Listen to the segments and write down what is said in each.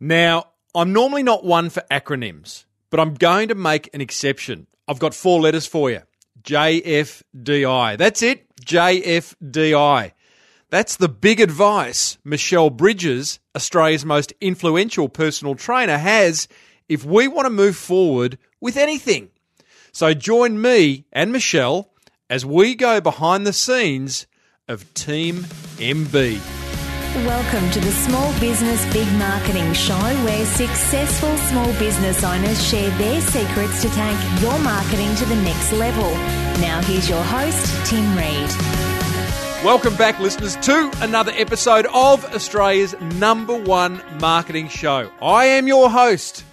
Now, I'm normally not one for acronyms, but I'm going to make an exception. I've got four letters for you JFDI. That's it, JFDI. That's the big advice Michelle Bridges, Australia's most influential personal trainer, has if we want to move forward with anything. So join me and Michelle as we go behind the scenes of Team MB. Welcome to the Small Business Big Marketing Show, where successful small business owners share their secrets to take your marketing to the next level. Now, here's your host, Tim Reed. Welcome back, listeners, to another episode of Australia's number one marketing show. I am your host,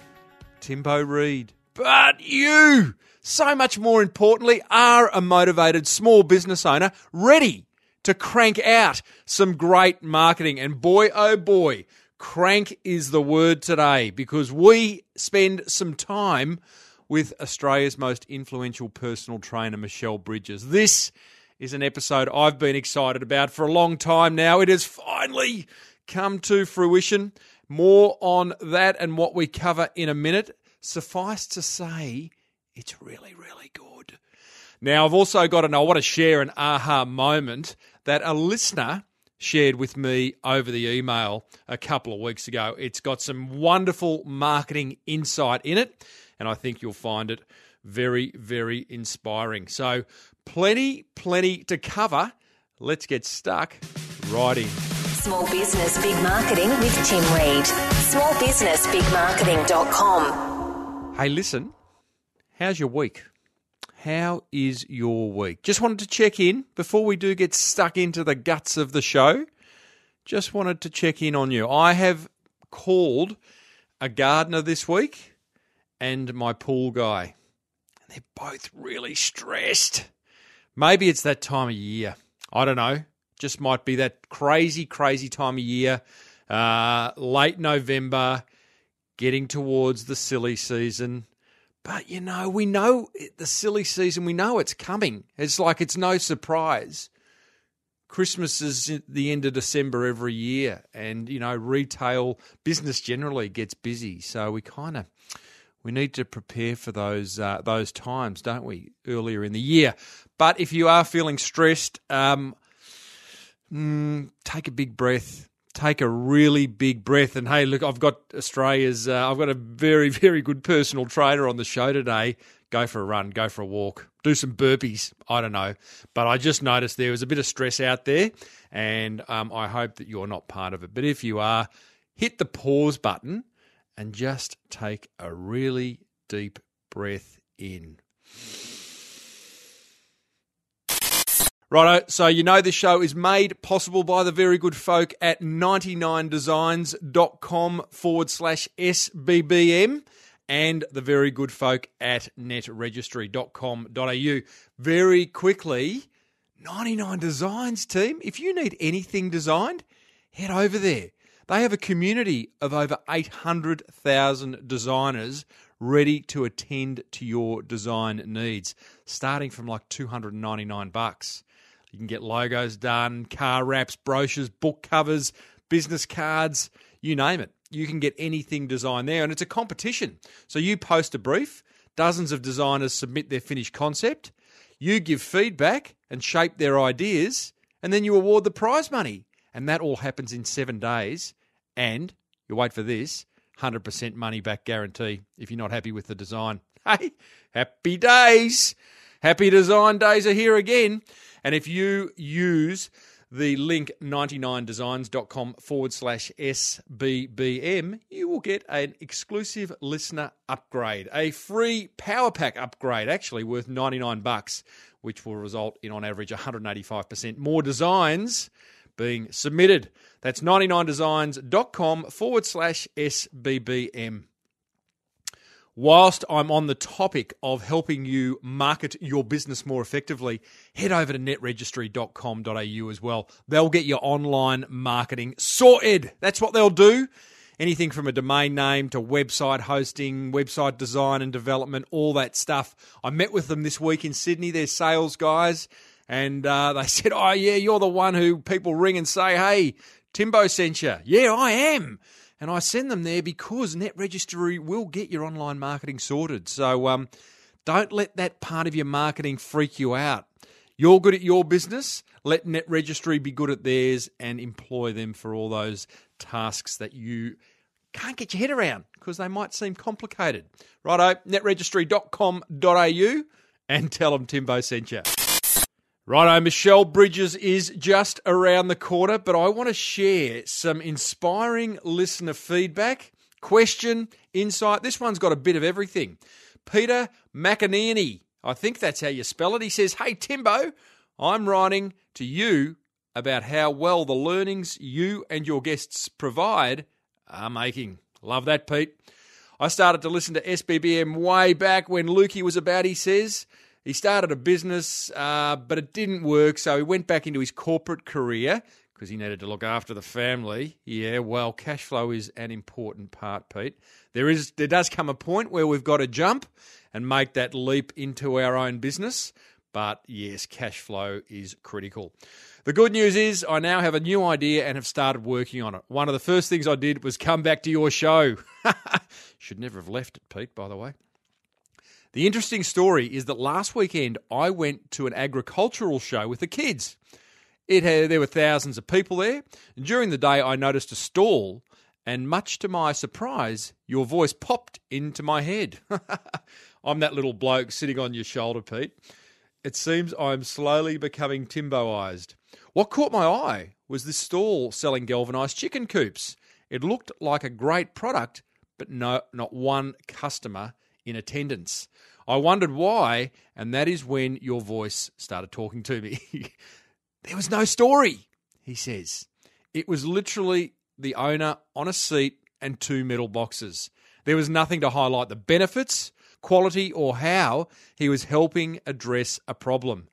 Timbo Reed. But you, so much more importantly, are a motivated small business owner ready to crank out some great marketing. And boy, oh boy, crank is the word today because we spend some time with Australia's most influential personal trainer, Michelle Bridges. This is an episode I've been excited about for a long time now. It has finally come to fruition. More on that and what we cover in a minute. Suffice to say, it's really, really good. Now, I've also got, and I want to share an aha moment that a listener shared with me over the email a couple of weeks ago. It's got some wonderful marketing insight in it, and I think you'll find it very, very inspiring. So, plenty, plenty to cover. Let's get stuck right in. Small Business Big Marketing with Tim Reed. Smallbusinessbigmarketing.com. Hey, listen, how's your week? How is your week? Just wanted to check in before we do get stuck into the guts of the show. Just wanted to check in on you. I have called a gardener this week and my pool guy. And they're both really stressed. Maybe it's that time of year. I don't know. Just might be that crazy, crazy time of year. Uh, late November, getting towards the silly season. But you know, we know the silly season, we know it's coming. It's like it's no surprise. Christmas is the end of December every year, and you know, retail business generally gets busy. So we kind of we need to prepare for those uh, those times, don't we? Earlier in the year. But if you are feeling stressed, um, mm, take a big breath take a really big breath. And hey, look, I've got Australia's, uh, I've got a very, very good personal trainer on the show today. Go for a run, go for a walk, do some burpees. I don't know. But I just noticed there was a bit of stress out there. And um, I hope that you're not part of it. But if you are, hit the pause button and just take a really deep breath in. Righto, so you know this show is made possible by the very good folk at 99designs.com forward slash SBBM and the very good folk at netregistry.com.au. Very quickly, 99 Designs team, if you need anything designed, head over there. They have a community of over 800,000 designers ready to attend to your design needs, starting from like 299 bucks. You can get logos done, car wraps, brochures, book covers, business cards, you name it. You can get anything designed there, and it's a competition. So you post a brief, dozens of designers submit their finished concept, you give feedback and shape their ideas, and then you award the prize money. And that all happens in seven days. And you wait for this 100% money back guarantee if you're not happy with the design. Hey, happy days! Happy design days are here again. And if you use the link 99designs.com forward slash SBBM, you will get an exclusive listener upgrade, a free power pack upgrade, actually worth 99 bucks, which will result in on average 185% more designs being submitted. That's 99designs.com forward slash SBBM. Whilst I'm on the topic of helping you market your business more effectively, head over to netregistry.com.au as well. They'll get your online marketing sorted. That's what they'll do. Anything from a domain name to website hosting, website design and development, all that stuff. I met with them this week in Sydney, their sales guys, and uh, they said, Oh, yeah, you're the one who people ring and say, Hey, Timbo sent you. Yeah, I am. And I send them there because Net Registry will get your online marketing sorted. So um, don't let that part of your marketing freak you out. You're good at your business. Let Net Registry be good at theirs and employ them for all those tasks that you can't get your head around because they might seem complicated. Righto, netregistry.com.au and tell them Timbo sent you. Righto, Michelle Bridges is just around the corner, but I want to share some inspiring listener feedback, question, insight. This one's got a bit of everything. Peter McInerney, I think that's how you spell it. He says, Hey, Timbo, I'm writing to you about how well the learnings you and your guests provide are making. Love that, Pete. I started to listen to SBBM way back when Lukey was about, he says. He started a business, uh, but it didn't work, so he went back into his corporate career because he needed to look after the family. Yeah, well, cash flow is an important part, Pete. There is there does come a point where we've got to jump and make that leap into our own business. But yes, cash flow is critical. The good news is I now have a new idea and have started working on it. One of the first things I did was come back to your show. Should never have left it, Pete, by the way. The interesting story is that last weekend I went to an agricultural show with the kids. It had, there were thousands of people there. And during the day, I noticed a stall, and much to my surprise, your voice popped into my head. I'm that little bloke sitting on your shoulder, Pete. It seems I'm slowly becoming Timboized. What caught my eye was this stall selling galvanized chicken coops. It looked like a great product, but no, not one customer in attendance. I wondered why, and that is when your voice started talking to me. there was no story, he says. It was literally the owner on a seat and two metal boxes. There was nothing to highlight the benefits, quality, or how he was helping address a problem.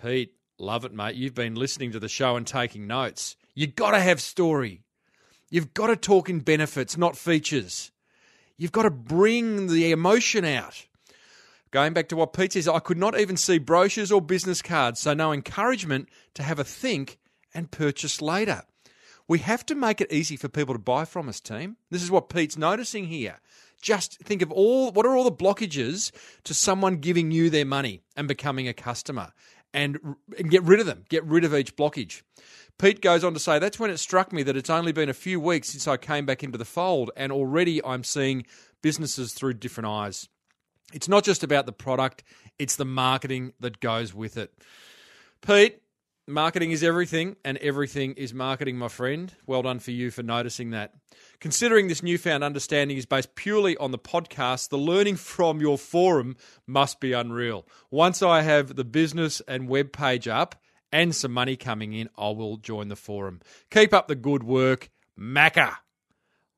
Pete, love it, mate. You've been listening to the show and taking notes. You've got to have story. You've got to talk in benefits, not features. You've got to bring the emotion out. Going back to what Pete says, I could not even see brochures or business cards, so no encouragement to have a think and purchase later. We have to make it easy for people to buy from us, team. This is what Pete's noticing here. Just think of all what are all the blockages to someone giving you their money and becoming a customer and, and get rid of them, get rid of each blockage. Pete goes on to say, That's when it struck me that it's only been a few weeks since I came back into the fold, and already I'm seeing businesses through different eyes. It's not just about the product, it's the marketing that goes with it. Pete, marketing is everything, and everything is marketing, my friend. Well done for you for noticing that. Considering this newfound understanding is based purely on the podcast, the learning from your forum must be unreal. Once I have the business and web page up, and some money coming in, I will join the forum. Keep up the good work, Macca.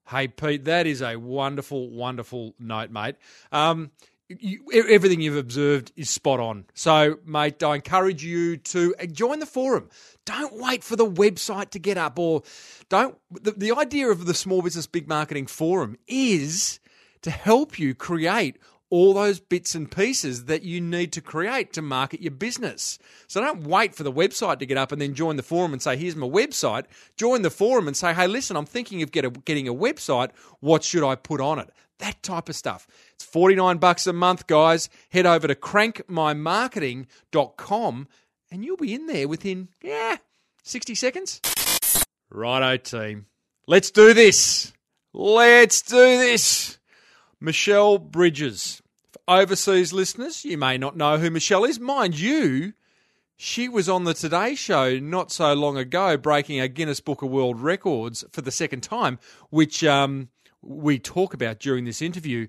Hey, Pete, that is a wonderful, wonderful note, mate. Um, you, everything you've observed is spot on. So, mate, I encourage you to uh, join the forum. Don't wait for the website to get up, or don't. The, the idea of the Small Business Big Marketing Forum is to help you create all those bits and pieces that you need to create to market your business. So don't wait for the website to get up and then join the forum and say, here's my website. Join the forum and say, hey, listen, I'm thinking of get a, getting a website. What should I put on it? That type of stuff. It's 49 bucks a month, guys. Head over to crankmymarketing.com and you'll be in there within, yeah, 60 seconds. Righto, team. Let's do this. Let's do this. Michelle Bridges overseas listeners, you may not know who Michelle is. Mind you, she was on the Today Show not so long ago, breaking a Guinness Book of World Records for the second time, which um, we talk about during this interview.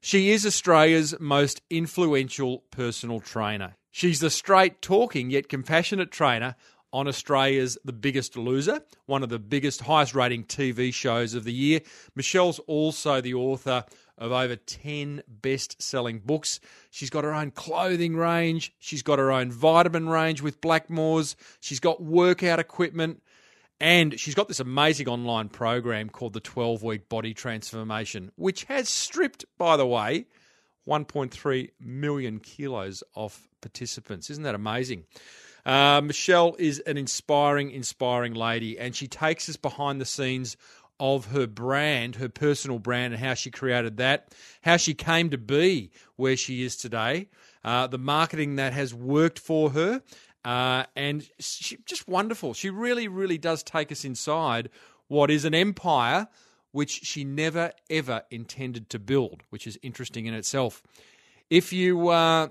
She is Australia's most influential personal trainer. She's the straight talking yet compassionate trainer on Australia's The Biggest Loser, one of the biggest, highest rating TV shows of the year. Michelle's also the author of over 10 best selling books. She's got her own clothing range. She's got her own vitamin range with Blackmores. She's got workout equipment. And she's got this amazing online program called the 12 Week Body Transformation, which has stripped, by the way, 1.3 million kilos off participants. Isn't that amazing? Uh, Michelle is an inspiring, inspiring lady, and she takes us behind the scenes of her brand, her personal brand, and how she created that, how she came to be where she is today, uh, the marketing that has worked for her, uh, and she, just wonderful. She really, really does take us inside what is an empire which she never ever intended to build, which is interesting in itself. If you uh,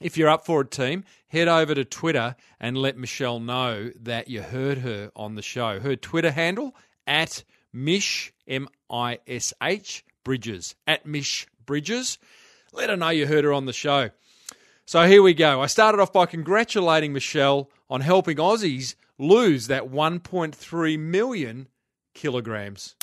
if you're up for it, team, head over to Twitter and let Michelle know that you heard her on the show. Her Twitter handle at Mish M I S H Bridges at Mish Bridges. Let her know you heard her on the show. So here we go. I started off by congratulating Michelle on helping Aussies lose that 1.3 million kilograms.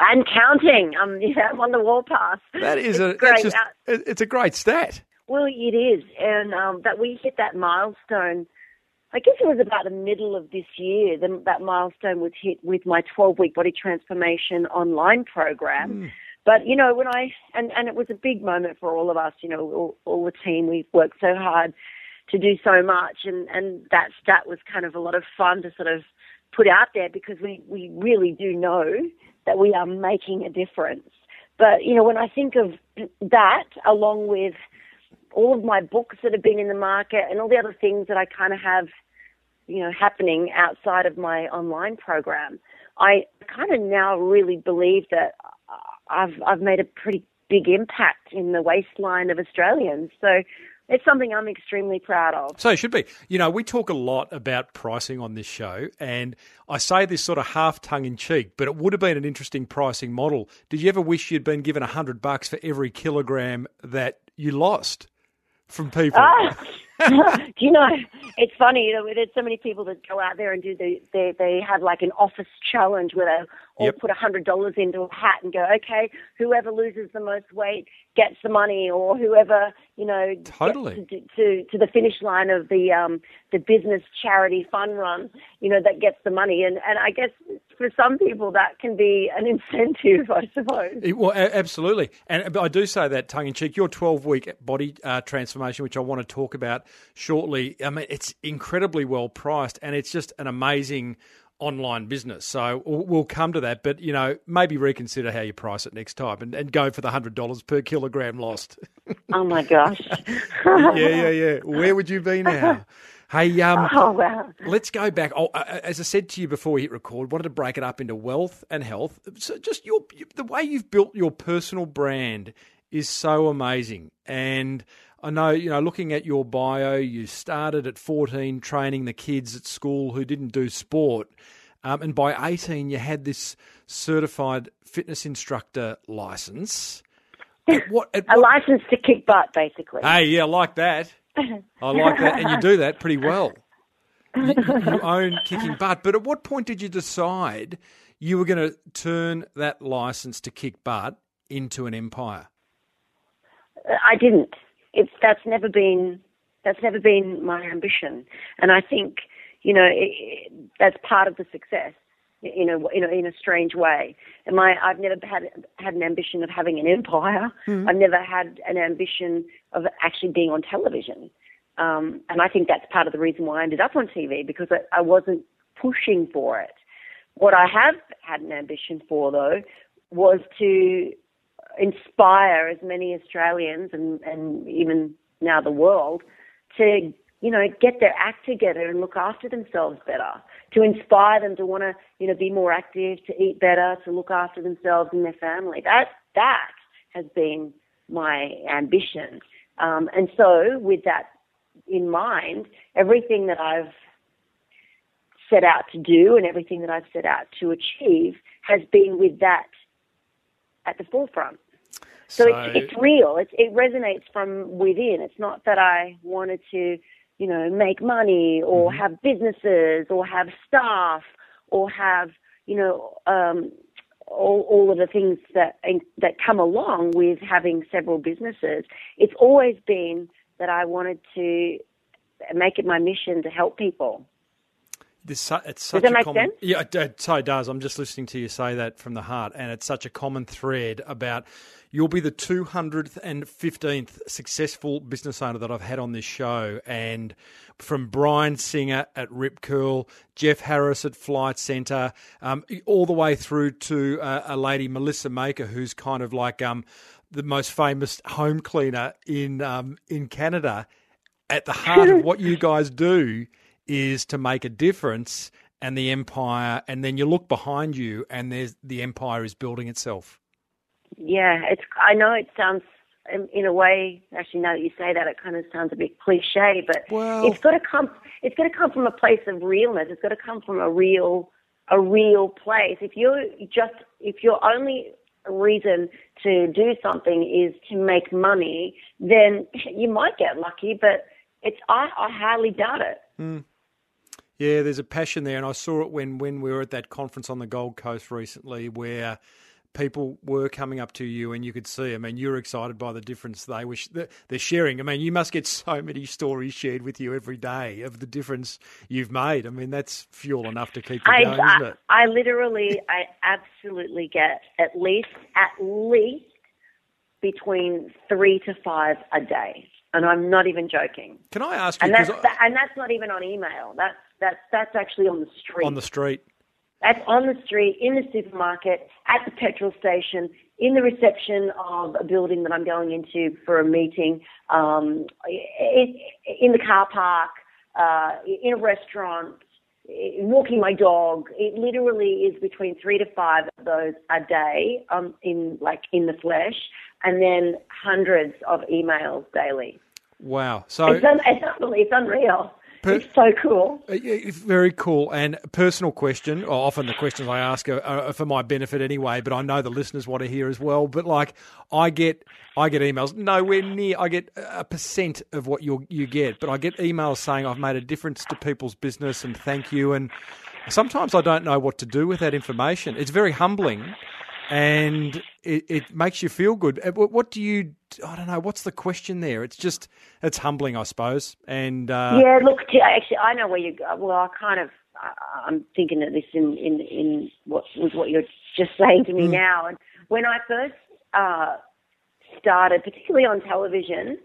And counting. Um, yeah, I'm on the warpath. That is a great. Just, it's a great stat. Well, it is, and um, that we hit that milestone. I guess it was about the middle of this year. The, that milestone was hit with my 12-week body transformation online program. Mm. But you know, when I and and it was a big moment for all of us. You know, all, all the team. We've worked so hard to do so much, and and that stat was kind of a lot of fun to sort of put out there because we we really do know that we are making a difference. But you know, when I think of that, along with all of my books that have been in the market and all the other things that I kind of have, you know, happening outside of my online program, I kind of now really believe that uh, I've I've made a pretty big impact in the waistline of Australians. So it's something I'm extremely proud of. So it should be. You know, we talk a lot about pricing on this show, and I say this sort of half tongue in cheek, but it would have been an interesting pricing model. Did you ever wish you'd been given a hundred bucks for every kilogram that you lost from people? Ah, do you know? It's funny. You know, there's so many people that go out there and do the they they have like an office challenge where they all yep. put a hundred dollars into a hat and go, okay, whoever loses the most weight gets the money, or whoever you know totally to, to, to the finish line of the um the business charity fun run, you know, that gets the money. And and I guess for some people that can be an incentive, I suppose. It, well, absolutely. And I do say that tongue in cheek. Your 12 week body uh, transformation, which I want to talk about shortly. I mean, it's incredibly well priced, and it's just an amazing online business. So we'll come to that, but you know, maybe reconsider how you price it next time and, and go for the hundred dollars per kilogram lost. oh my gosh! yeah, yeah, yeah. Where would you be now? Hey, um, oh, wow. let's go back. Oh, as I said to you before we hit record, wanted to break it up into wealth and health. So, just your the way you've built your personal brand is so amazing, and I know, you know, looking at your bio, you started at 14 training the kids at school who didn't do sport. Um, and by 18, you had this certified fitness instructor license. At what, at a license to kick butt, basically. Hey, yeah, I like that. I like that. And you do that pretty well. You, you own kicking butt. But at what point did you decide you were going to turn that license to kick butt into an empire? I didn't it's that's never been that's never been my ambition, and I think you know it, that's part of the success You know, in a, in a strange way. And my I've never had had an ambition of having an empire. Mm. I've never had an ambition of actually being on television. Um, and I think that's part of the reason why I ended up on TV because I, I wasn't pushing for it. What I have had an ambition for though was to inspire as many Australians and, and even now the world to, you know, get their act together and look after themselves better, to inspire them to want to, you know, be more active, to eat better, to look after themselves and their family. That, that has been my ambition. Um, and so with that in mind, everything that I've set out to do and everything that I've set out to achieve has been with that at the forefront. So, so it's, it's real. It, it resonates from within. It's not that I wanted to, you know, make money or mm-hmm. have businesses or have staff or have, you know, um, all, all of the things that that come along with having several businesses. It's always been that I wanted to make it my mission to help people. This, it's such Does a make common, sense? Yeah, it, it so does. I'm just listening to you say that from the heart, and it's such a common thread about you'll be the 215th successful business owner that I've had on this show, and from Brian Singer at Rip Curl, Geoff Harris at Flight Centre, um, all the way through to uh, a lady Melissa Maker, who's kind of like um, the most famous home cleaner in um, in Canada. At the heart of what you guys do is to make a difference and the empire and then you look behind you and there's the empire is building itself Yeah, it's. I know it sounds, in, in a way. Actually, now that you say that, it kind of sounds a bit cliche, but Well- it's got to come. It's got to come from a place of realness. It's got to come from a real, a real place. If you're just, if your only reason to do something is to make money, then you might get lucky, but it's. I, I highly doubt it. Hmm. Yeah there's a passion there and i saw it when when we were at that conference on the gold coast recently where people were coming up to you and you could see i mean you're excited by the difference they were they're sharing i mean you must get so many stories shared with you every day of the difference you've made i mean that's fuel enough to keep you I, going isn't I, it I literally, I absolutely get at least, at least between three to five a day, and I'm not even joking. can i ask you And that's I- and that's not even on email. That's that's that's actually on the street. on the street That's on the street, in the supermarket, at the petrol station, in the reception of a building that I'm going into for a meeting, um, in, in the car park, uh, in a restaurant, walking my dog. It literally is between three to five of those a day, um, in like in the flesh, and then hundreds of emails daily. wow so It's, un- it's, it's unreal. Per- it's so cool. Uh, it's Very cool. And personal question, or often the questions I ask are, are for my benefit anyway, but I know the listeners want to hear as well. But like, I get, I get emails nowhere near. I get a percent of what you you get, but I get emails saying I've made a difference to people's business and thank you. And sometimes I don't know what to do with that information. It's very humbling, and it, it makes you feel good. Uh, What, do you? I don't know. What's the question there? It's just, it's humbling, I suppose. And uh, Yeah, look, actually, I know where you go. Well, I kind of, I'm thinking of this in, in, in what was what you're just saying to me now. And when I first uh, started, particularly on television,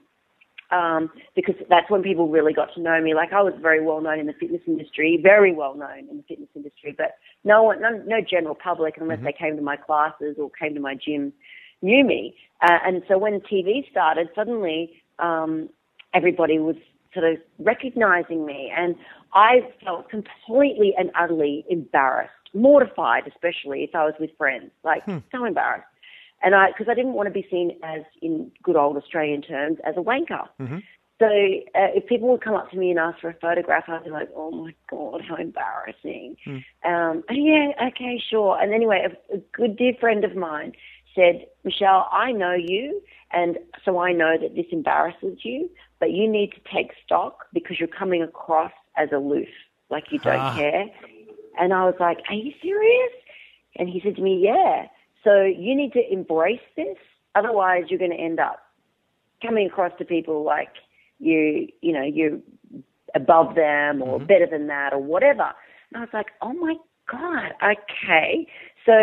um, because that's when people really got to know me. Like I was very well known in the fitness industry, very well known in the fitness industry, but no one, no, no general public, unless they came to my classes or came to my gym, knew me. Uh, and so when TV started, suddenly um, everybody was sort of recognizing me, and I felt completely and utterly embarrassed, mortified, especially if I was with friends, like so embarrassed. And I, because I didn't want to be seen as, in good old Australian terms, as a wanker. So uh, if people would come up to me and ask for a photograph, I'd be like, "Oh my god, how embarrassing!" Um, and yeah, okay, sure. And anyway, a, a good dear friend of mine said, "Michelle, I know you, and so I know that this embarrasses you, but you need to take stock because you're coming across as aloof, like you don't Ah. care." And I was like, "Are you serious?" And he said to me, "Yeah." So you need to embrace this, otherwise you're going to end up coming across to people like you, you know, you're above them or mm-hmm. better than that or whatever. And I was like, oh my God, okay. So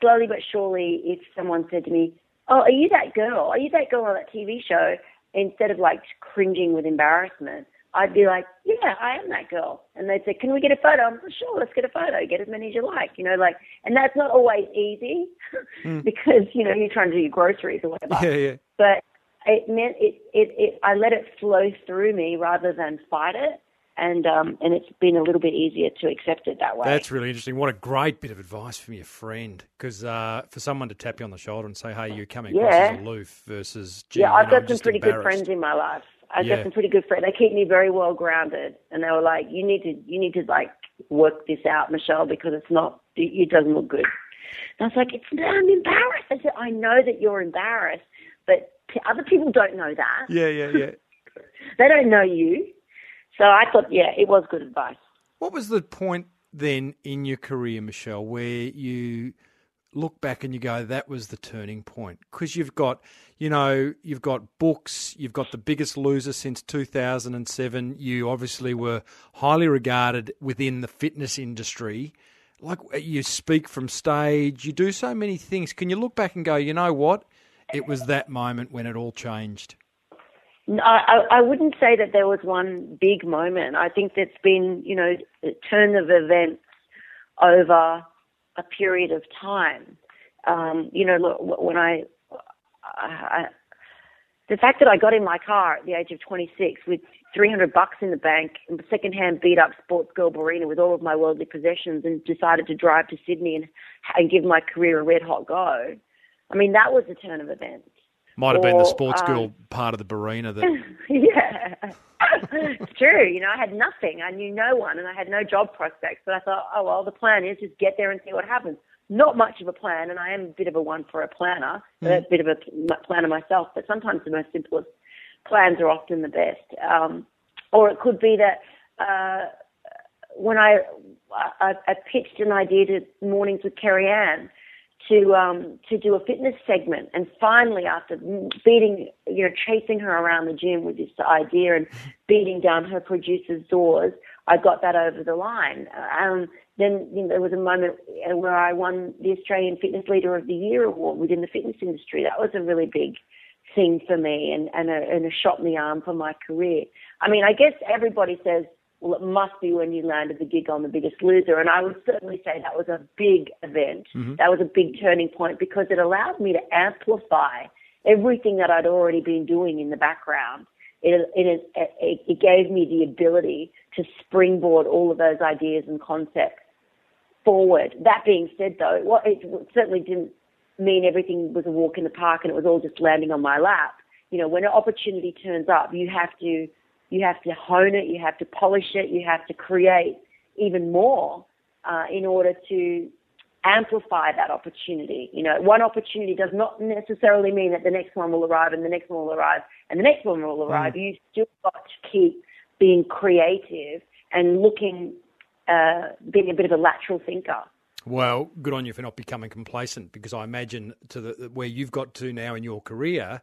slowly but surely, if someone said to me, oh, are you that girl? Are you that girl on that TV show? Instead of like cringing with embarrassment, I'd be like, yeah, I am that girl. And they'd say, can we get a photo? I'm like, sure, let's get a photo. Get as many as you like, you know, like, and that's not always easy because, you know, you're trying to do your groceries or whatever yeah, yeah. but it meant it, it, it I let it flow through me rather than fight it and um and it's been a little bit easier to accept it that way. That's really interesting. What a great bit of advice from your friend. Because uh, for someone to tap you on the shoulder and say, "Hey, you're coming across Yeah. as aloof," versus, yeah, I've know, got some pretty good friends in my life. I've Yeah. got some pretty good friends. They keep me very well grounded, and they were like, "You need to, you need to like work this out, Michelle, because it's not, it, it doesn't look good." And I was like, "It's I'm embarrassed." I said, "I know that you're embarrassed, but p- other people don't know that. Yeah, yeah, yeah. They don't know you." So I thought, yeah, it was good advice. what was the point then in your career, Michelle, where you look back and you go, that was the turning point? Because you've got, you know, you've got books, you've got the biggest loser since 2007. You obviously were highly regarded within the fitness industry. Like uh, you speak from stage, you do so many things. Can you look back and go, you know what? It was that moment when it all changed. I, I wouldn't say that there was one big moment. I think there's been, you know, a turn of events over a period of time. Um, you know, when I, I, the fact that I got in my car at the age of 26 with 300 bucks in the bank, and secondhand beat up Sportsgirl Barina with all of my worldly possessions, and decided to drive to Sydney and, and give my career a red hot go. I mean, that was a turn of events. Might have or, been the sports um, girl part of the Barina that. yeah, it's true. You know, I had nothing. I knew no one, and I had no job prospects. But I thought, oh well, the plan is just get there and see what happens. Not much of a plan, and I am a bit of a one for a planner, mm. a bit of a planner myself. But sometimes the most simplest plans are often the best. Um, or it could be that uh, when I, I I pitched an idea to Mornings with Kerri-Anne to um, to do a fitness segment. And finally, after beating, you know, chasing her around the gym with this idea and beating down her producer's doors, I got that over the line. Um, then you know, there was a moment where I won the Australian Fitness Leader of the Year award within the fitness industry. That was a really big thing for me and, and, a, and a shot in the arm for my career. I mean, I guess everybody says well, it must be when you landed the gig on The Biggest Loser. And I would certainly say that was a big event. Mm-hmm. That was a big turning point because it allowed me to amplify everything that I'd already been doing in the background. It, it, it, it gave me the ability to springboard all of those ideas and concepts forward. That being said, though, it certainly didn't mean everything was a walk in the park and it was all just landing on my lap. You know, when an opportunity turns up, you have to you have to hone it, you have to polish it, you have to create even more uh, in order to amplify that opportunity. You know, one opportunity does not necessarily mean that the next one will arrive and the next one will arrive and the next one will arrive. Mm. You still got to keep being creative and looking, uh, being a bit of a lateral thinker. Well, good on you for not becoming complacent because I imagine to the where you've got to now in your career,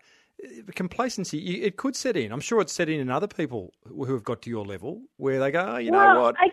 complacency it could set in. I'm sure it's set in in other people who have got to your level where they go, oh, you well, know what? I,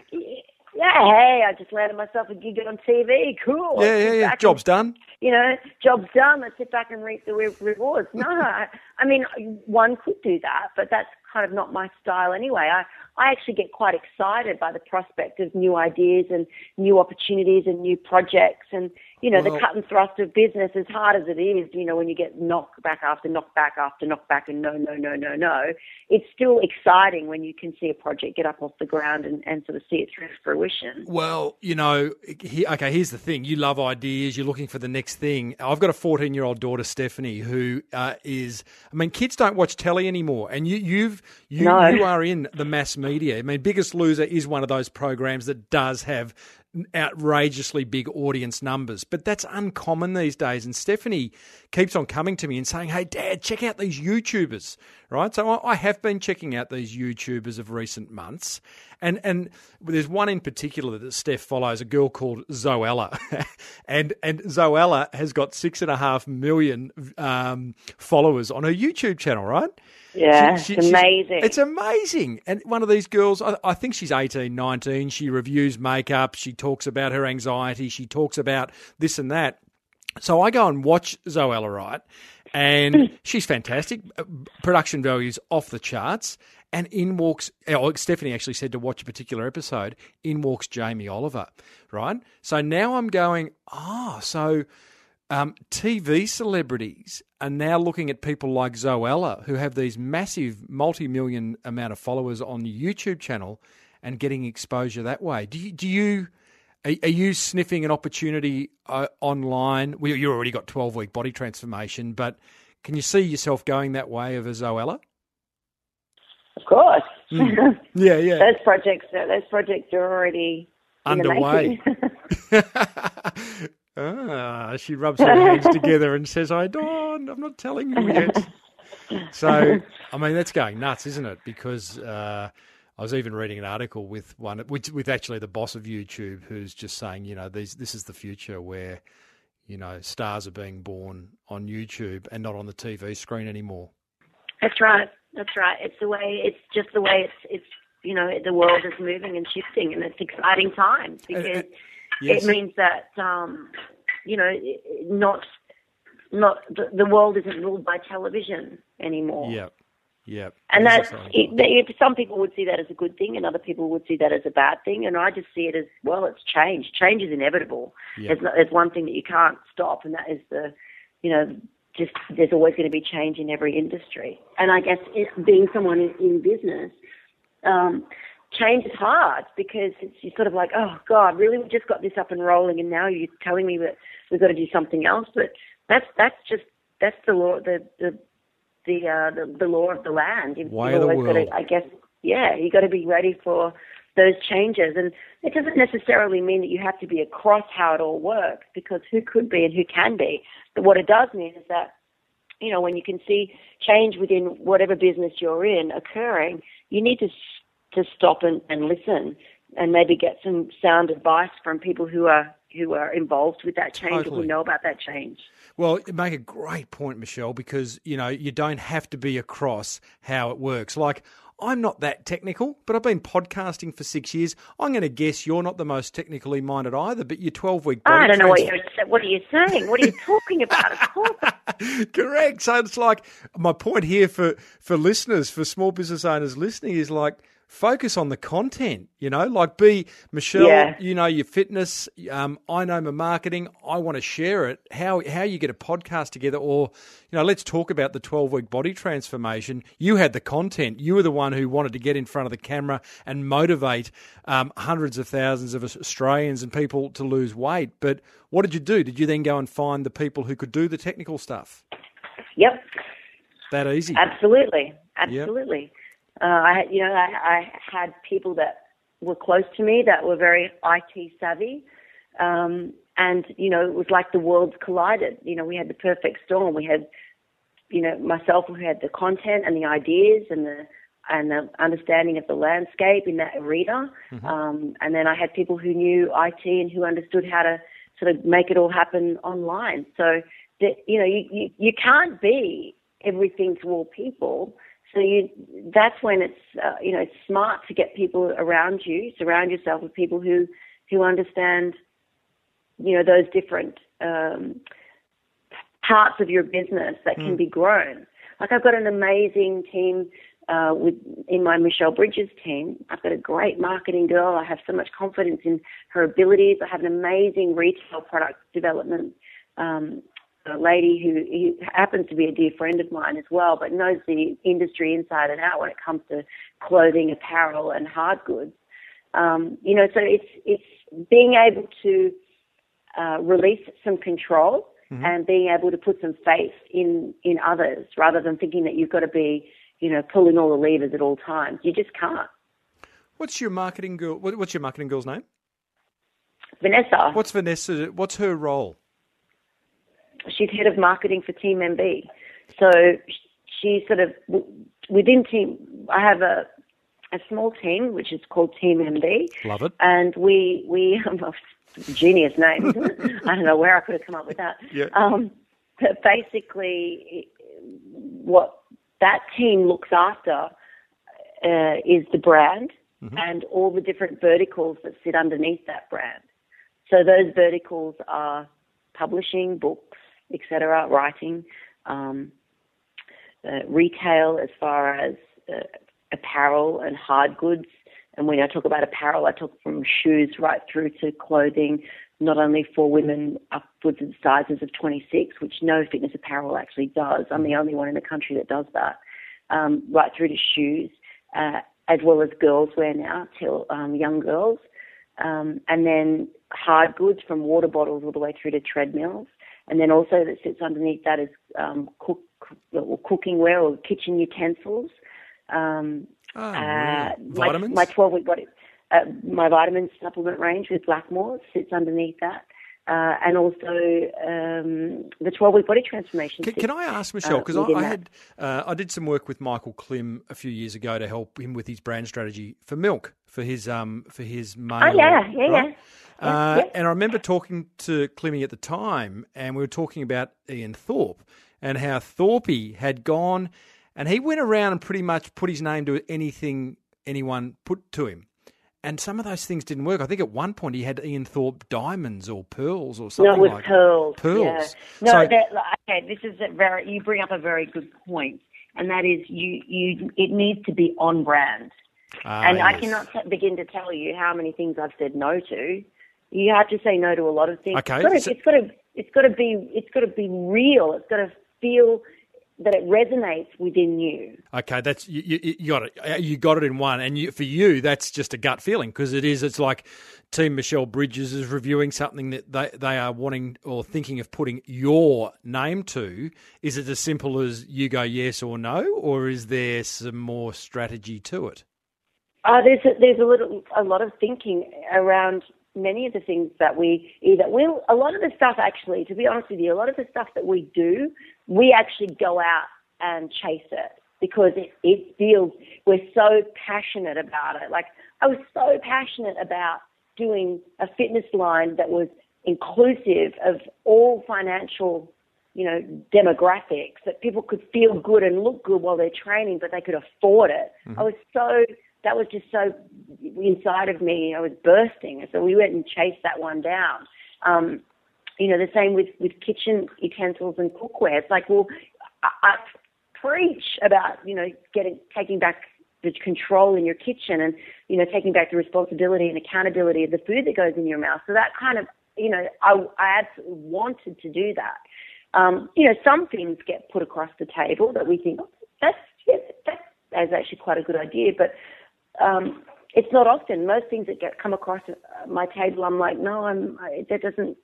yeah, hey, I just landed myself a gig on TV. Cool. Yeah, yeah, yeah. Job's and, done. You know, job's done. I sit back and reap the rewards. No, I, mean, one could do that, but that's kind of not my style anyway. I, I actually get quite excited by the prospect of new ideas and new opportunities and new projects. And you know well, the cut and thrust of business as hard as it is you know when you get knocked back after knocked back after knocked back and no no no no no it's still exciting when you can see a project get up off the ground and, and sort of see it through to fruition. Well you know he, okay here's the thing. You love ideas. You're looking for the next thing. I've got a 14 year old daughter Stephanie who uh, is I mean kids don't watch telly anymore and you you've you, no. you are in the mass media media. I mean, Biggest Loser is one of those programs that does have outrageously big audience numbers, but that's uncommon these days. And Stephanie keeps on coming to me and saying, Hey, Dad, check out these YouTubers, right? So I have been checking out these YouTubers of recent months. And, and there's one in particular that Steph follows, a girl called Zoella. and, and Zoella has got six and a half million um, followers on her YouTube channel, right? Yeah, she, she, it's amazing. It's amazing. And one of these girls, I, I, think she's 18, 19. She reviews makeup. She talks about her anxiety. She talks about this and that. So I go and watch Zoella, right? And she's fantastic. Uh, production values off the charts. And in walks, oh, Stephanie actually said to watch a particular episode, in walks Jamie Oliver, right? So now I'm going, oh, so um, TV celebrities are now looking at people like Zoella, who have these massive multi-million amount of followers on the YouTube channel, and getting exposure that way. Do you? Do you are, are you sniffing an opportunity uh, online? Well, you already got twelve-week body transformation, but can you see yourself going that way of a Zoella? Of course. Mm. Yeah, yeah. those projects, those projects are already underway. Ah, she rubs her hands together and says, I don't, I'm not telling you yet. So, I mean, that's going nuts, isn't it? Because uh, I was even reading an article with one, with, with actually the boss of YouTube, who's just saying, you know, these, this is the future where you know, stars are being born on YouTube and not on the TV screen anymore. That's right. That's right. It's the way. It's just the way it's. It's you know the world is moving and shifting, and it's exciting times because yes. it means that um, you know not not the, the world isn't ruled by television anymore. Yeah. Yeah. And that's, it, some people would see that as a good thing and other people would see that as a bad thing. And I just see it as, well, it's change. Change is inevitable. Yep. There's, there's one thing that you can't stop, and that is the, you know, just there's always going to be change in every industry. And I guess it, being someone in, in business, um, change is hard because it's you're sort of like, oh God, really, we just got this up and rolling, and now you're telling me that we've got to do something else. But that's that's just that's the law, the the the uh, the, the law of the land. You've, Why you've always got to, I guess, yeah, you got to be ready for those changes. And it doesn't necessarily mean that you have to be across how it all works, because who could be and who can be. But what it does mean is that, you know, when you can see change within whatever business you're in occurring, you need to to stop and, and listen and maybe get some sound advice from people who are who are involved with that change totally. or who know about that change. Well, you make a great point, Michelle, because you know you don't have to be across how it works. Like I'm not that technical, but I've been podcasting for six years. I'm going to guess you're not the most technically minded either, but you're 12 week. I don't know what you're. What are you saying? What are you talking about? Of course. Correct. So it's like my point here for for listeners, for small business owners listening, is like focus on the content, you know, like be Michelle, yeah. you know, your fitness. Um, I know my marketing. I want to share it. How, how you get a podcast together or, you know, let's talk about the 12 week body transformation. You had the content. You were the one who wanted to get in front of the camera and motivate um, hundreds of thousands of Australians and people to lose weight. But what did you do? Did you then go and find the people who could do the technical stuff? Yep. That easy. Absolutely. Absolutely. Yep. Uh, I, you know, I, I had people that were close to me that were very IT savvy. Um, and, you know, it was like the worlds collided. You know, we had the perfect storm. We had, you know, myself who had the content and the ideas and the, and the understanding of the landscape in that arena. Mm-hmm. Um, and then I had people who knew IT and who understood how to sort of make it all happen online. So, that, you know, you, you, you can't be everything to all people. So you, that's when it's, uh, you know, it's smart to get people around you, surround yourself with people who, who understand, you know, those different um, parts of your business that can mm. be grown. Like I've got an amazing team uh, with in my Michelle Bridges team. I've got a great marketing girl. I have so much confidence in her abilities. I have an amazing retail product development um, a lady who, who happens to be a dear friend of mine as well, but knows the industry inside and out when it comes to clothing, apparel, and hard goods. Um, you know, so it's it's being able to uh, release some control mm-hmm. and being able to put some faith in in others rather than thinking that you've got to be, you know, pulling all the levers at all times. You just can't. What's your marketing girl? What's your marketing girl's name? Vanessa. What's Vanessa? What's her role? She's head of marketing for Team MB. So she sort of within Team. I have a a small team which is called Team MB. Love it. And we we genius name. I don't know where I could have come up with that. Yeah. Um, but basically, what that team looks after uh, is the brand mm-hmm. and all the different verticals that sit underneath that brand. So those verticals are publishing, books, etc., writing, um, uh, retail as far as uh, apparel and hard goods. And when I talk about apparel, I talk from shoes right through to clothing, not only for women upwards of sizes of 26, which no fitness apparel actually does. I'm the only one in the country that does that. Um, right through to shoes, uh, as well as girls wear now, till um, young girls. Um, and then hard goods from water bottles all the way through to treadmills. And then also that sits underneath that is um, cook, or cooking ware or kitchen utensils. Um, oh, uh, Vitamins? My, my 12 week body, uh, my vitamin supplement range with Blackmore sits underneath that. Uh, and also um, the 12 week body transformation. Can, can I ask Michelle? Because uh, I, I, had uh, I did some work with Michael Klim a few years ago to help him with his brand strategy for milk for his um for his male. Oh yeah, yeah, right? yeah. Uh, yeah. And I remember talking to Clemmy at the time, and we were talking about Ian Thorpe and how Thorpe had gone, and he went around and pretty much put his name to anything anyone put to him. And some of those things didn't work. I think at one point he had Ian Thorpe diamonds or pearls or something No, with like pearls. Pearls. Yeah. No, So- that, okay. This is a very. You bring up a very good point, and that is you. You. It needs to be on brand. Ah, and I cannot t- begin to tell you how many things I've said no to. You have to say no to a lot of things. Okay, It's so- got to. It's got to be. It's got to be real. It's got to feel that it resonates within you. Okay, that's you, you, you got it. Uh, You got it in one, and you, for you, that's just a gut feeling because it is. It's like Team Michelle Bridges is reviewing something that they they are wanting or thinking of putting your name to. Is it as simple as you go yes or no, or is there some more strategy to it? Uh, there's a, there's a little a lot of thinking around many of the things that we either will a lot of the stuff actually to be honest with you a lot of the stuff that we do we actually go out and chase it because it, it feels we're so passionate about it like I was so passionate about doing a fitness line that was inclusive of all financial you know, demographics that people could feel good and look good while they're training, but they could afford it. Mm-hmm. I was so that was just so inside of me. I was bursting, so we went and chased that one down. Um, you know, the same with with kitchen utensils and cookware. It's like, well, I, I preach about you know getting taking back the control in your kitchen and you know taking back the responsibility and accountability of the food that goes in your mouth. So that kind of you know, I, I absolutely wanted to do that. Um, you know, some things get put across the table that we think oh, that's yeah, that, that's actually quite a good idea, but um, it's not often. Most things that get come across my table, I'm like, no, I'm I, that doesn't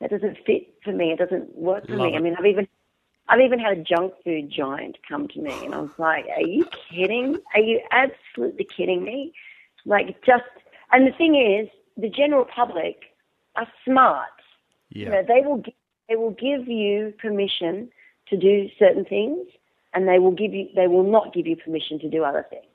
that doesn't fit for me. It doesn't work for Love me. it. I mean, I've even I've even had a junk food giant come to me, and I was like, are you kidding? Are you absolutely kidding me? Like, just and the thing is, the general public are smart. You know, they will gi- they will give you permission to do certain things, and they will give you they will not give you permission to do other things.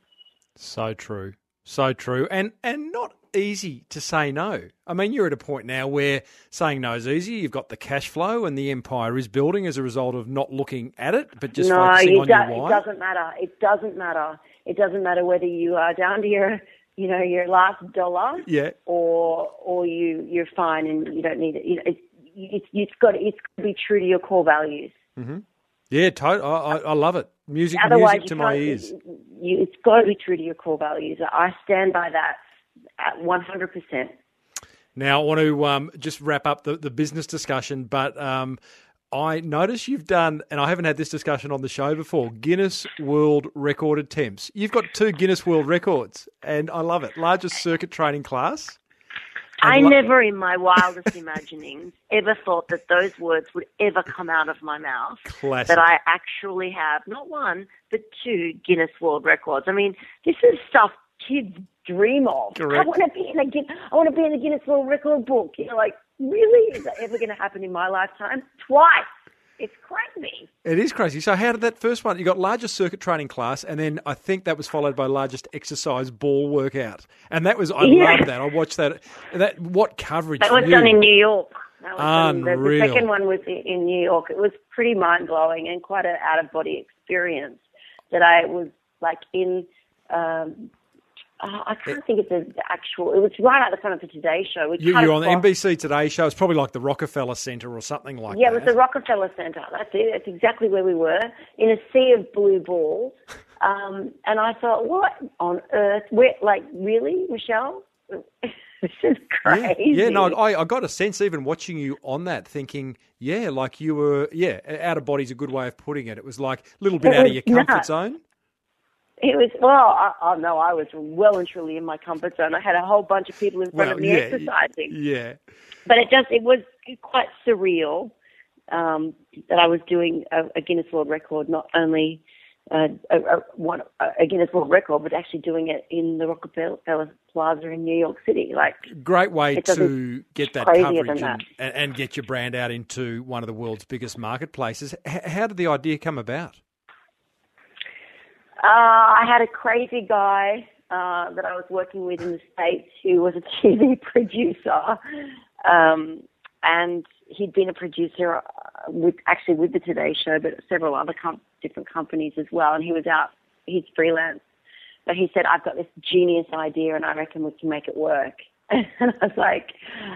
So true. So true. And and not easy to say no. I mean, you're at a point now where saying no is easy. You've got the cash flow and the empire is building as a result of not looking at it, but just no, focusing on do- your it doesn't matter. It doesn't matter. It doesn't matter whether you are down to your you know your last dollar Yeah. or or you you're fine and you don't need it. You know, it's it's it's got it's got to be true to your core values. Mm-hmm. Yeah, to- I, I, I love it. Music, Otherwise, music to my ears. You, it's got to be true to your core values. I stand by that at one hundred percent. Now, I want to um, just wrap up the, the business discussion, but um, I notice you've done, and I haven't had this discussion on the show before, Guinness World Record attempts. You've got two Guinness World Records, and I love it. Largest circuit training class. I lo- never, in my wildest imaginings, ever thought that those words would ever come out of my mouth. Classic. That I actually have not one, but two Guinness World Records. I mean, this is stuff kids dream of. I want to be in a Guin- I want to be in the Guinness World Record book. You're like, really? Is that ever going to happen in my lifetime? Twice. It's crazy. It is crazy. So, how did that first one? You got largest circuit training class, and then I think that was followed by largest exercise ball workout, and that was I Yeah. love that. I watched that. That what coverage? That was you- done in New York. That was the, the second one was in New York. It was pretty mind blowing and quite an out of body experience. That I was like in. Um, uh, I can't think of the, the actual. It was right out the front of the Today Show. We You, you're on the NBC Today show. It's probably like the Rockefeller Center or something like Yeah, that. Yeah, it was the Rockefeller Center. That's it. That's exactly where we were in a sea of blue balls. Um, and I thought, what on earth? Where, like, really, Michelle? this is crazy. yeah, no, I, I got a sense even watching you on that, thinking, yeah, like you were, yeah, out of body's a good way of putting it. It was like a little bit It out of your comfort nuts. zone. It was well. I, oh no, I was well and truly in my comfort zone. I had a whole bunch of people in front Well, of me yeah, exercising, yeah, but it just it was quite surreal um, that I was doing a, a Guinness World Record, not only uh, a, a, one, a Guinness World Record, but actually doing it in the Rockefeller Plaza in New York City. Like, great way to get that coverage and, that. and, and get your brand out into one of the world's biggest marketplaces. H- how did the idea come about? Uh, I had a crazy guy uh, that I was working with in the States who was a TV producer. Um, and he'd been a producer uh, with actually with the Today Show, but several other com- different companies as well. And he was out, he's freelance. But he said, I've got this genius idea and I reckon we can make it work. and I was like,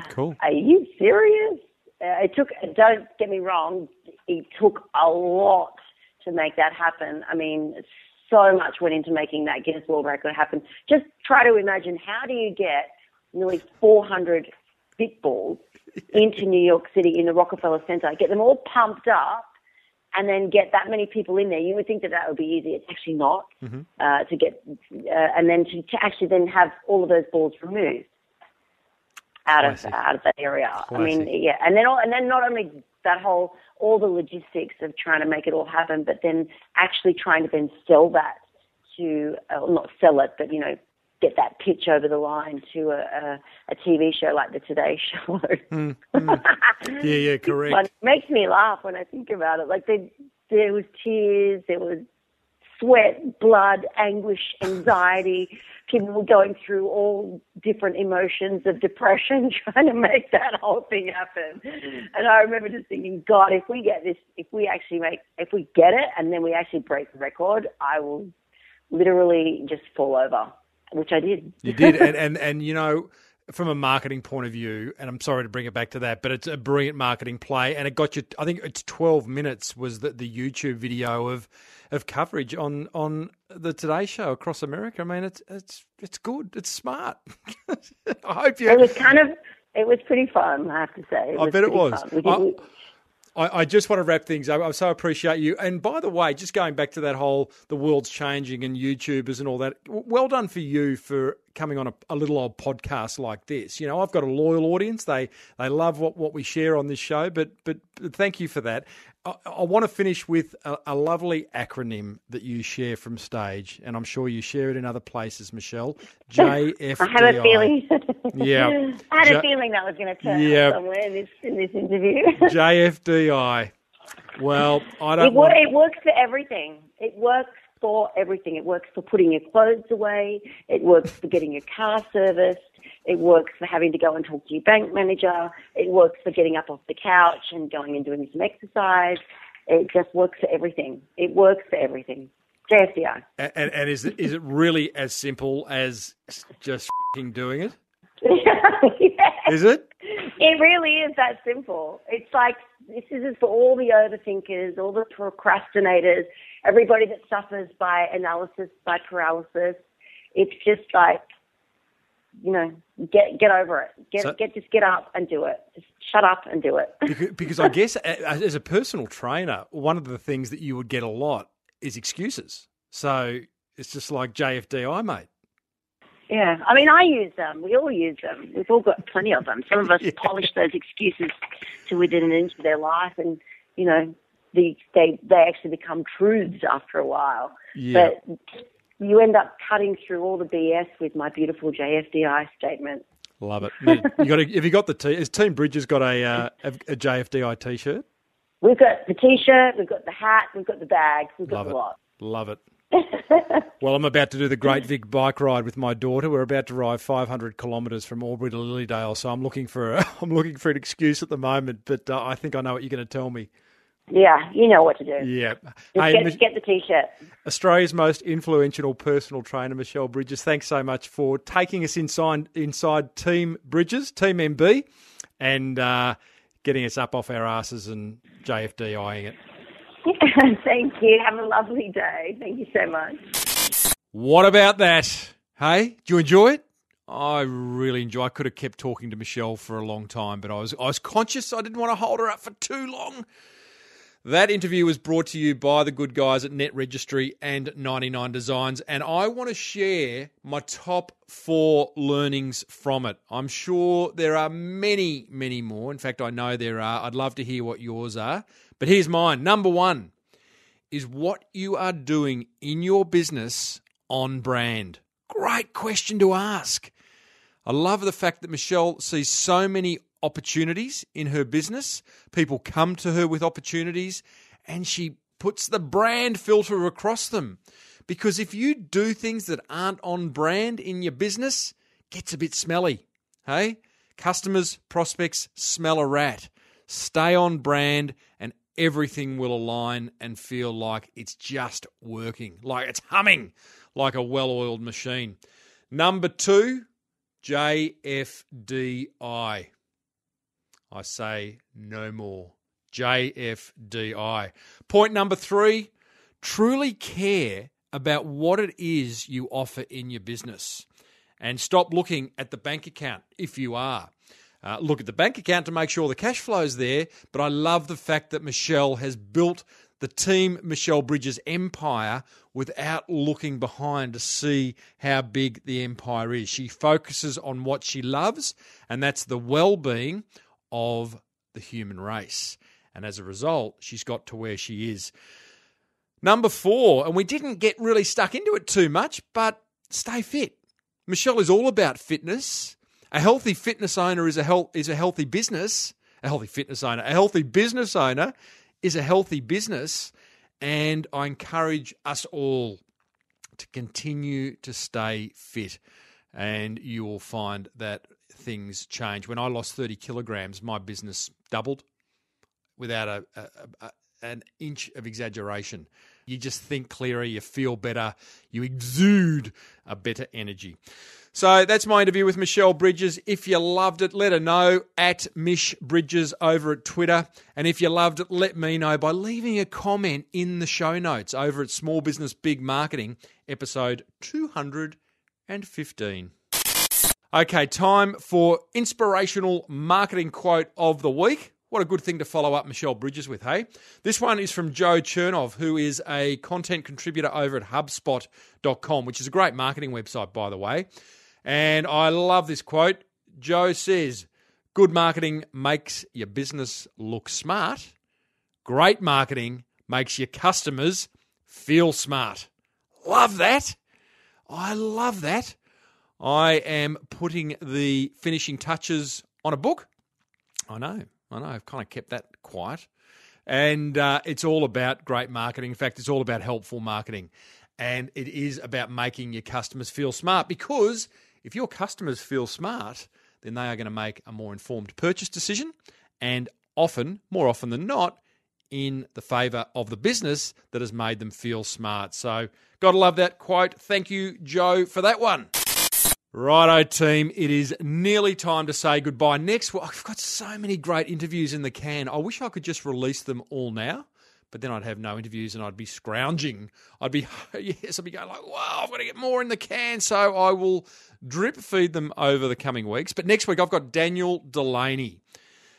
Cool. Are you serious? Uh, it took, don't get me wrong, it took a lot to make that happen. I mean, so much went into making that Guinness World Record happen. Just try to imagine how do you get nearly 400 fitballs into New York City in the Rockefeller Center, get them all pumped up, and then get that many people in there. You would think that that would be easy. It's actually not. Uh, to get, uh, and then to, to actually then have all of those balls removed out of Classic. out of that area. I mean, Classic. yeah, and then all, and then not only that whole all the logistics of trying to make it all happen, but then actually trying to then sell that to uh, not sell it, but you know get that pitch over the line to a, a, a TV show like the Today Show. Yeah, yeah, correct. It makes me laugh when I think about it. Like they, there was tears, there was sweat, blood, anguish, anxiety. People were going through all different emotions of depression trying to make that whole thing happen. And I remember just thinking, God, if we get this, if we actually make, if we get it and then we actually break the record, I will literally just fall over, which I did. You did, and, and and you know, from a marketing point of view, and I'm sorry to bring it back to that, but it's a brilliant marketing play, and it got you. I think it's 12 minutes was the, the YouTube video of of coverage on on the Today Show across America. I mean, it's it's it's good. It's smart. I hope you. It was kind of, it was pretty fun, I have to say. It I bet it was. I- I, just want to wrap things up. I so appreciate you. And by the way, just going back to that whole the world's changing and YouTubers and all that. Well done for you for coming on a, a little old podcast like this. You know, I've got a loyal audience. They they love what, what we share on this show. But, but thank you for that. I, I want to finish with a, a lovely acronym that you share from stage, and I'm sure you share it in other places, Michelle. JFDI. I had a feeling. Yeah. I had Ja- a feeling that was going to turn Yeah. up somewhere in this in this interview. JFDI. Well, I don't it, want. it works for everything. It works for everything. It works for putting your clothes away. It works for getting your car serviced. It works for having to go and talk to your bank manager. It works for getting up off the couch and going and doing some exercise. It just works for everything. It works for everything. JFDI. And, and, and is it is it really as simple as just fing doing it? Yeah. Is it? It really is that simple. It's like this is for all the overthinkers, all the procrastinators, everybody that suffers by analysis by paralysis. It's just like, you know, get get over it. Get So- get just get up and do it. Just shut up and do it. Because, because I guess as a personal trainer, one of the things that you would get a lot is excuses. So it's just like JFDI, mate. Yeah, I mean, I use them. We all use them. We've all got plenty of them. Some of us polish those excuses to within an inch of their life, and you know, the, they they actually become truths after a while. Yeah. But you end up cutting through all the BS with my beautiful JFDI statement. Love it. You got to, have you got the t? Has Team Bridges got a uh, a, a JFDI t-shirt? We've got the t-shirt, we've got the hat, we've got the bag, we've got Love the it. lot. Love it. well, I'm about to do the Great Vic bike ride with my daughter. We're about to ride 500 kilometres from Albury to Lilydale, so I'm looking for a, I'm looking for an excuse at the moment. But uh, I think I know what you're going to tell me. Yeah, you know what to do. Yeah. Hey, get, Mich- get the t-shirt. Australia's most influential personal trainer, Michelle Bridges. Thanks so much for taking us inside inside Team Bridges, Team MB, and uh, getting us up off our asses and JFDIing it. Thank you. Have a lovely day. Thank you so much. What about that? Hey, do you enjoy it? I really enjoy. I could have kept talking to Michelle for a long time, but I was I was conscious I didn't want to hold her up for too long. That interview was brought to you by the good guys at Net Registry and 99 Designs, and I want to share my top four learnings from it. I'm sure there are many, many more. In fact, I know there are. I'd love to hear what yours are. But here's mine. Number one is what you are doing in your business on brand? Great question to ask. I love the fact that Michelle sees so many opportunities in her business. People come to her with opportunities and she puts the brand filter across them. Because if you do things that aren't on brand in your business, gets a bit smelly. Hey? Customers, prospects smell a rat. Stay on brand and everything will align and feel like it's just working, like it's humming like a well oiled machine. Number two, JFDI. I say no more. JFDI. Point number three, truly care about what it is you offer in your business and stop looking at the bank account if you are. Uh, look at the bank account to make sure the cash flow's there, but I love the fact that Michelle has built the team Michelle Bridges empire without looking behind to see how big the empire is. She focuses on what she loves, and that's the well being of the human race. And as a result, she's got to where she is. Number four, and we didn't get really stuck into it too much, but stay fit. Michelle is all about fitness. A healthy fitness owner is a health, is a healthy business. A healthy fitness owner, a healthy business owner is a healthy business. And I encourage us all to continue to stay fit. And you will find that things change. When I lost 30 kilograms, my business doubled without a, a, a an inch of exaggeration. You just think clearer, you feel better, you exude a better energy. So that's my interview with Michelle Bridges. If you loved it, let her know at Mish Bridges over at Twitter. And if you loved it, let me know by leaving a comment in the show notes over at Small Business Big Marketing, episode 215. Okay, time for inspirational marketing quote of the week. What a good thing to follow up Michelle Bridges with, hey? This one is from Joe Chernov, who is a content contributor over at HubSpot.com, which is a great marketing website, by the way. And I love this quote. Joe says, Good marketing makes your business look smart. Great marketing makes your customers feel smart. Love that. I love that. I am putting the finishing touches on a book. I know. I know, I've kind of kept that quiet. And uh, it's all about great marketing. In fact, it's all about helpful marketing. And it is about making your customers feel smart because if your customers feel smart, then they are going to make a more informed purchase decision and often, more often than not, in the favour of the business that has made them feel smart. So, gotta love that quote. Thank you, Joe, for that one. Righto, team. It is nearly time to say goodbye. Next, well, I've got so many great interviews in the can. I wish I could just release them all now, but then I'd have no interviews and I'd be scrounging. I'd be, yes, I'd be going like, wow, I've got to get more in the can. So I will drip feed them over the coming weeks. But next week, I've got Daniel Delaney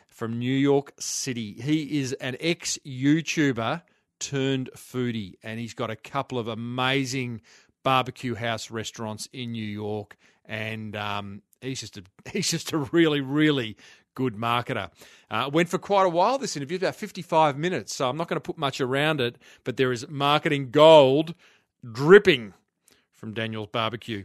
from New York City. He is an ex YouTuber turned foodie, and he's got a couple of amazing barbecue house restaurants in New York and um, he's just a he's just a really really good marketer. Uh, went for quite a while this interview, about 55 minutes, so I'm not going to put much around it, but there is marketing gold dripping from Daniel's Barbecue.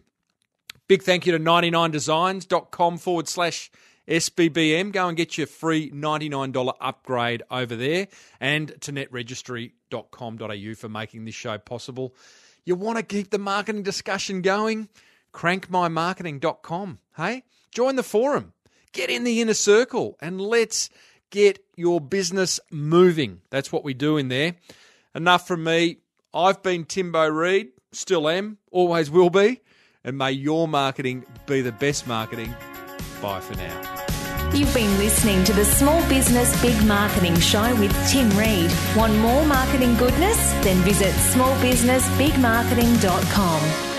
Big thank you to 99designs.com forward slash SBBM. Go and get your free $99 upgrade over there and to netregistry.com.au for making this show possible. You want to keep the marketing discussion going? crankmymarketing.com. Hey, join the forum, get in the inner circle, and let's get your business moving. That's what we do in there. Enough from me. I've been Timbo Reid, still am, always will be, and may your marketing be the best marketing. Bye for now. You've been listening to the Small Business Big Marketing Show with Tim Reid. Want more marketing goodness? Then visit smallbusinessbigmarketing.com.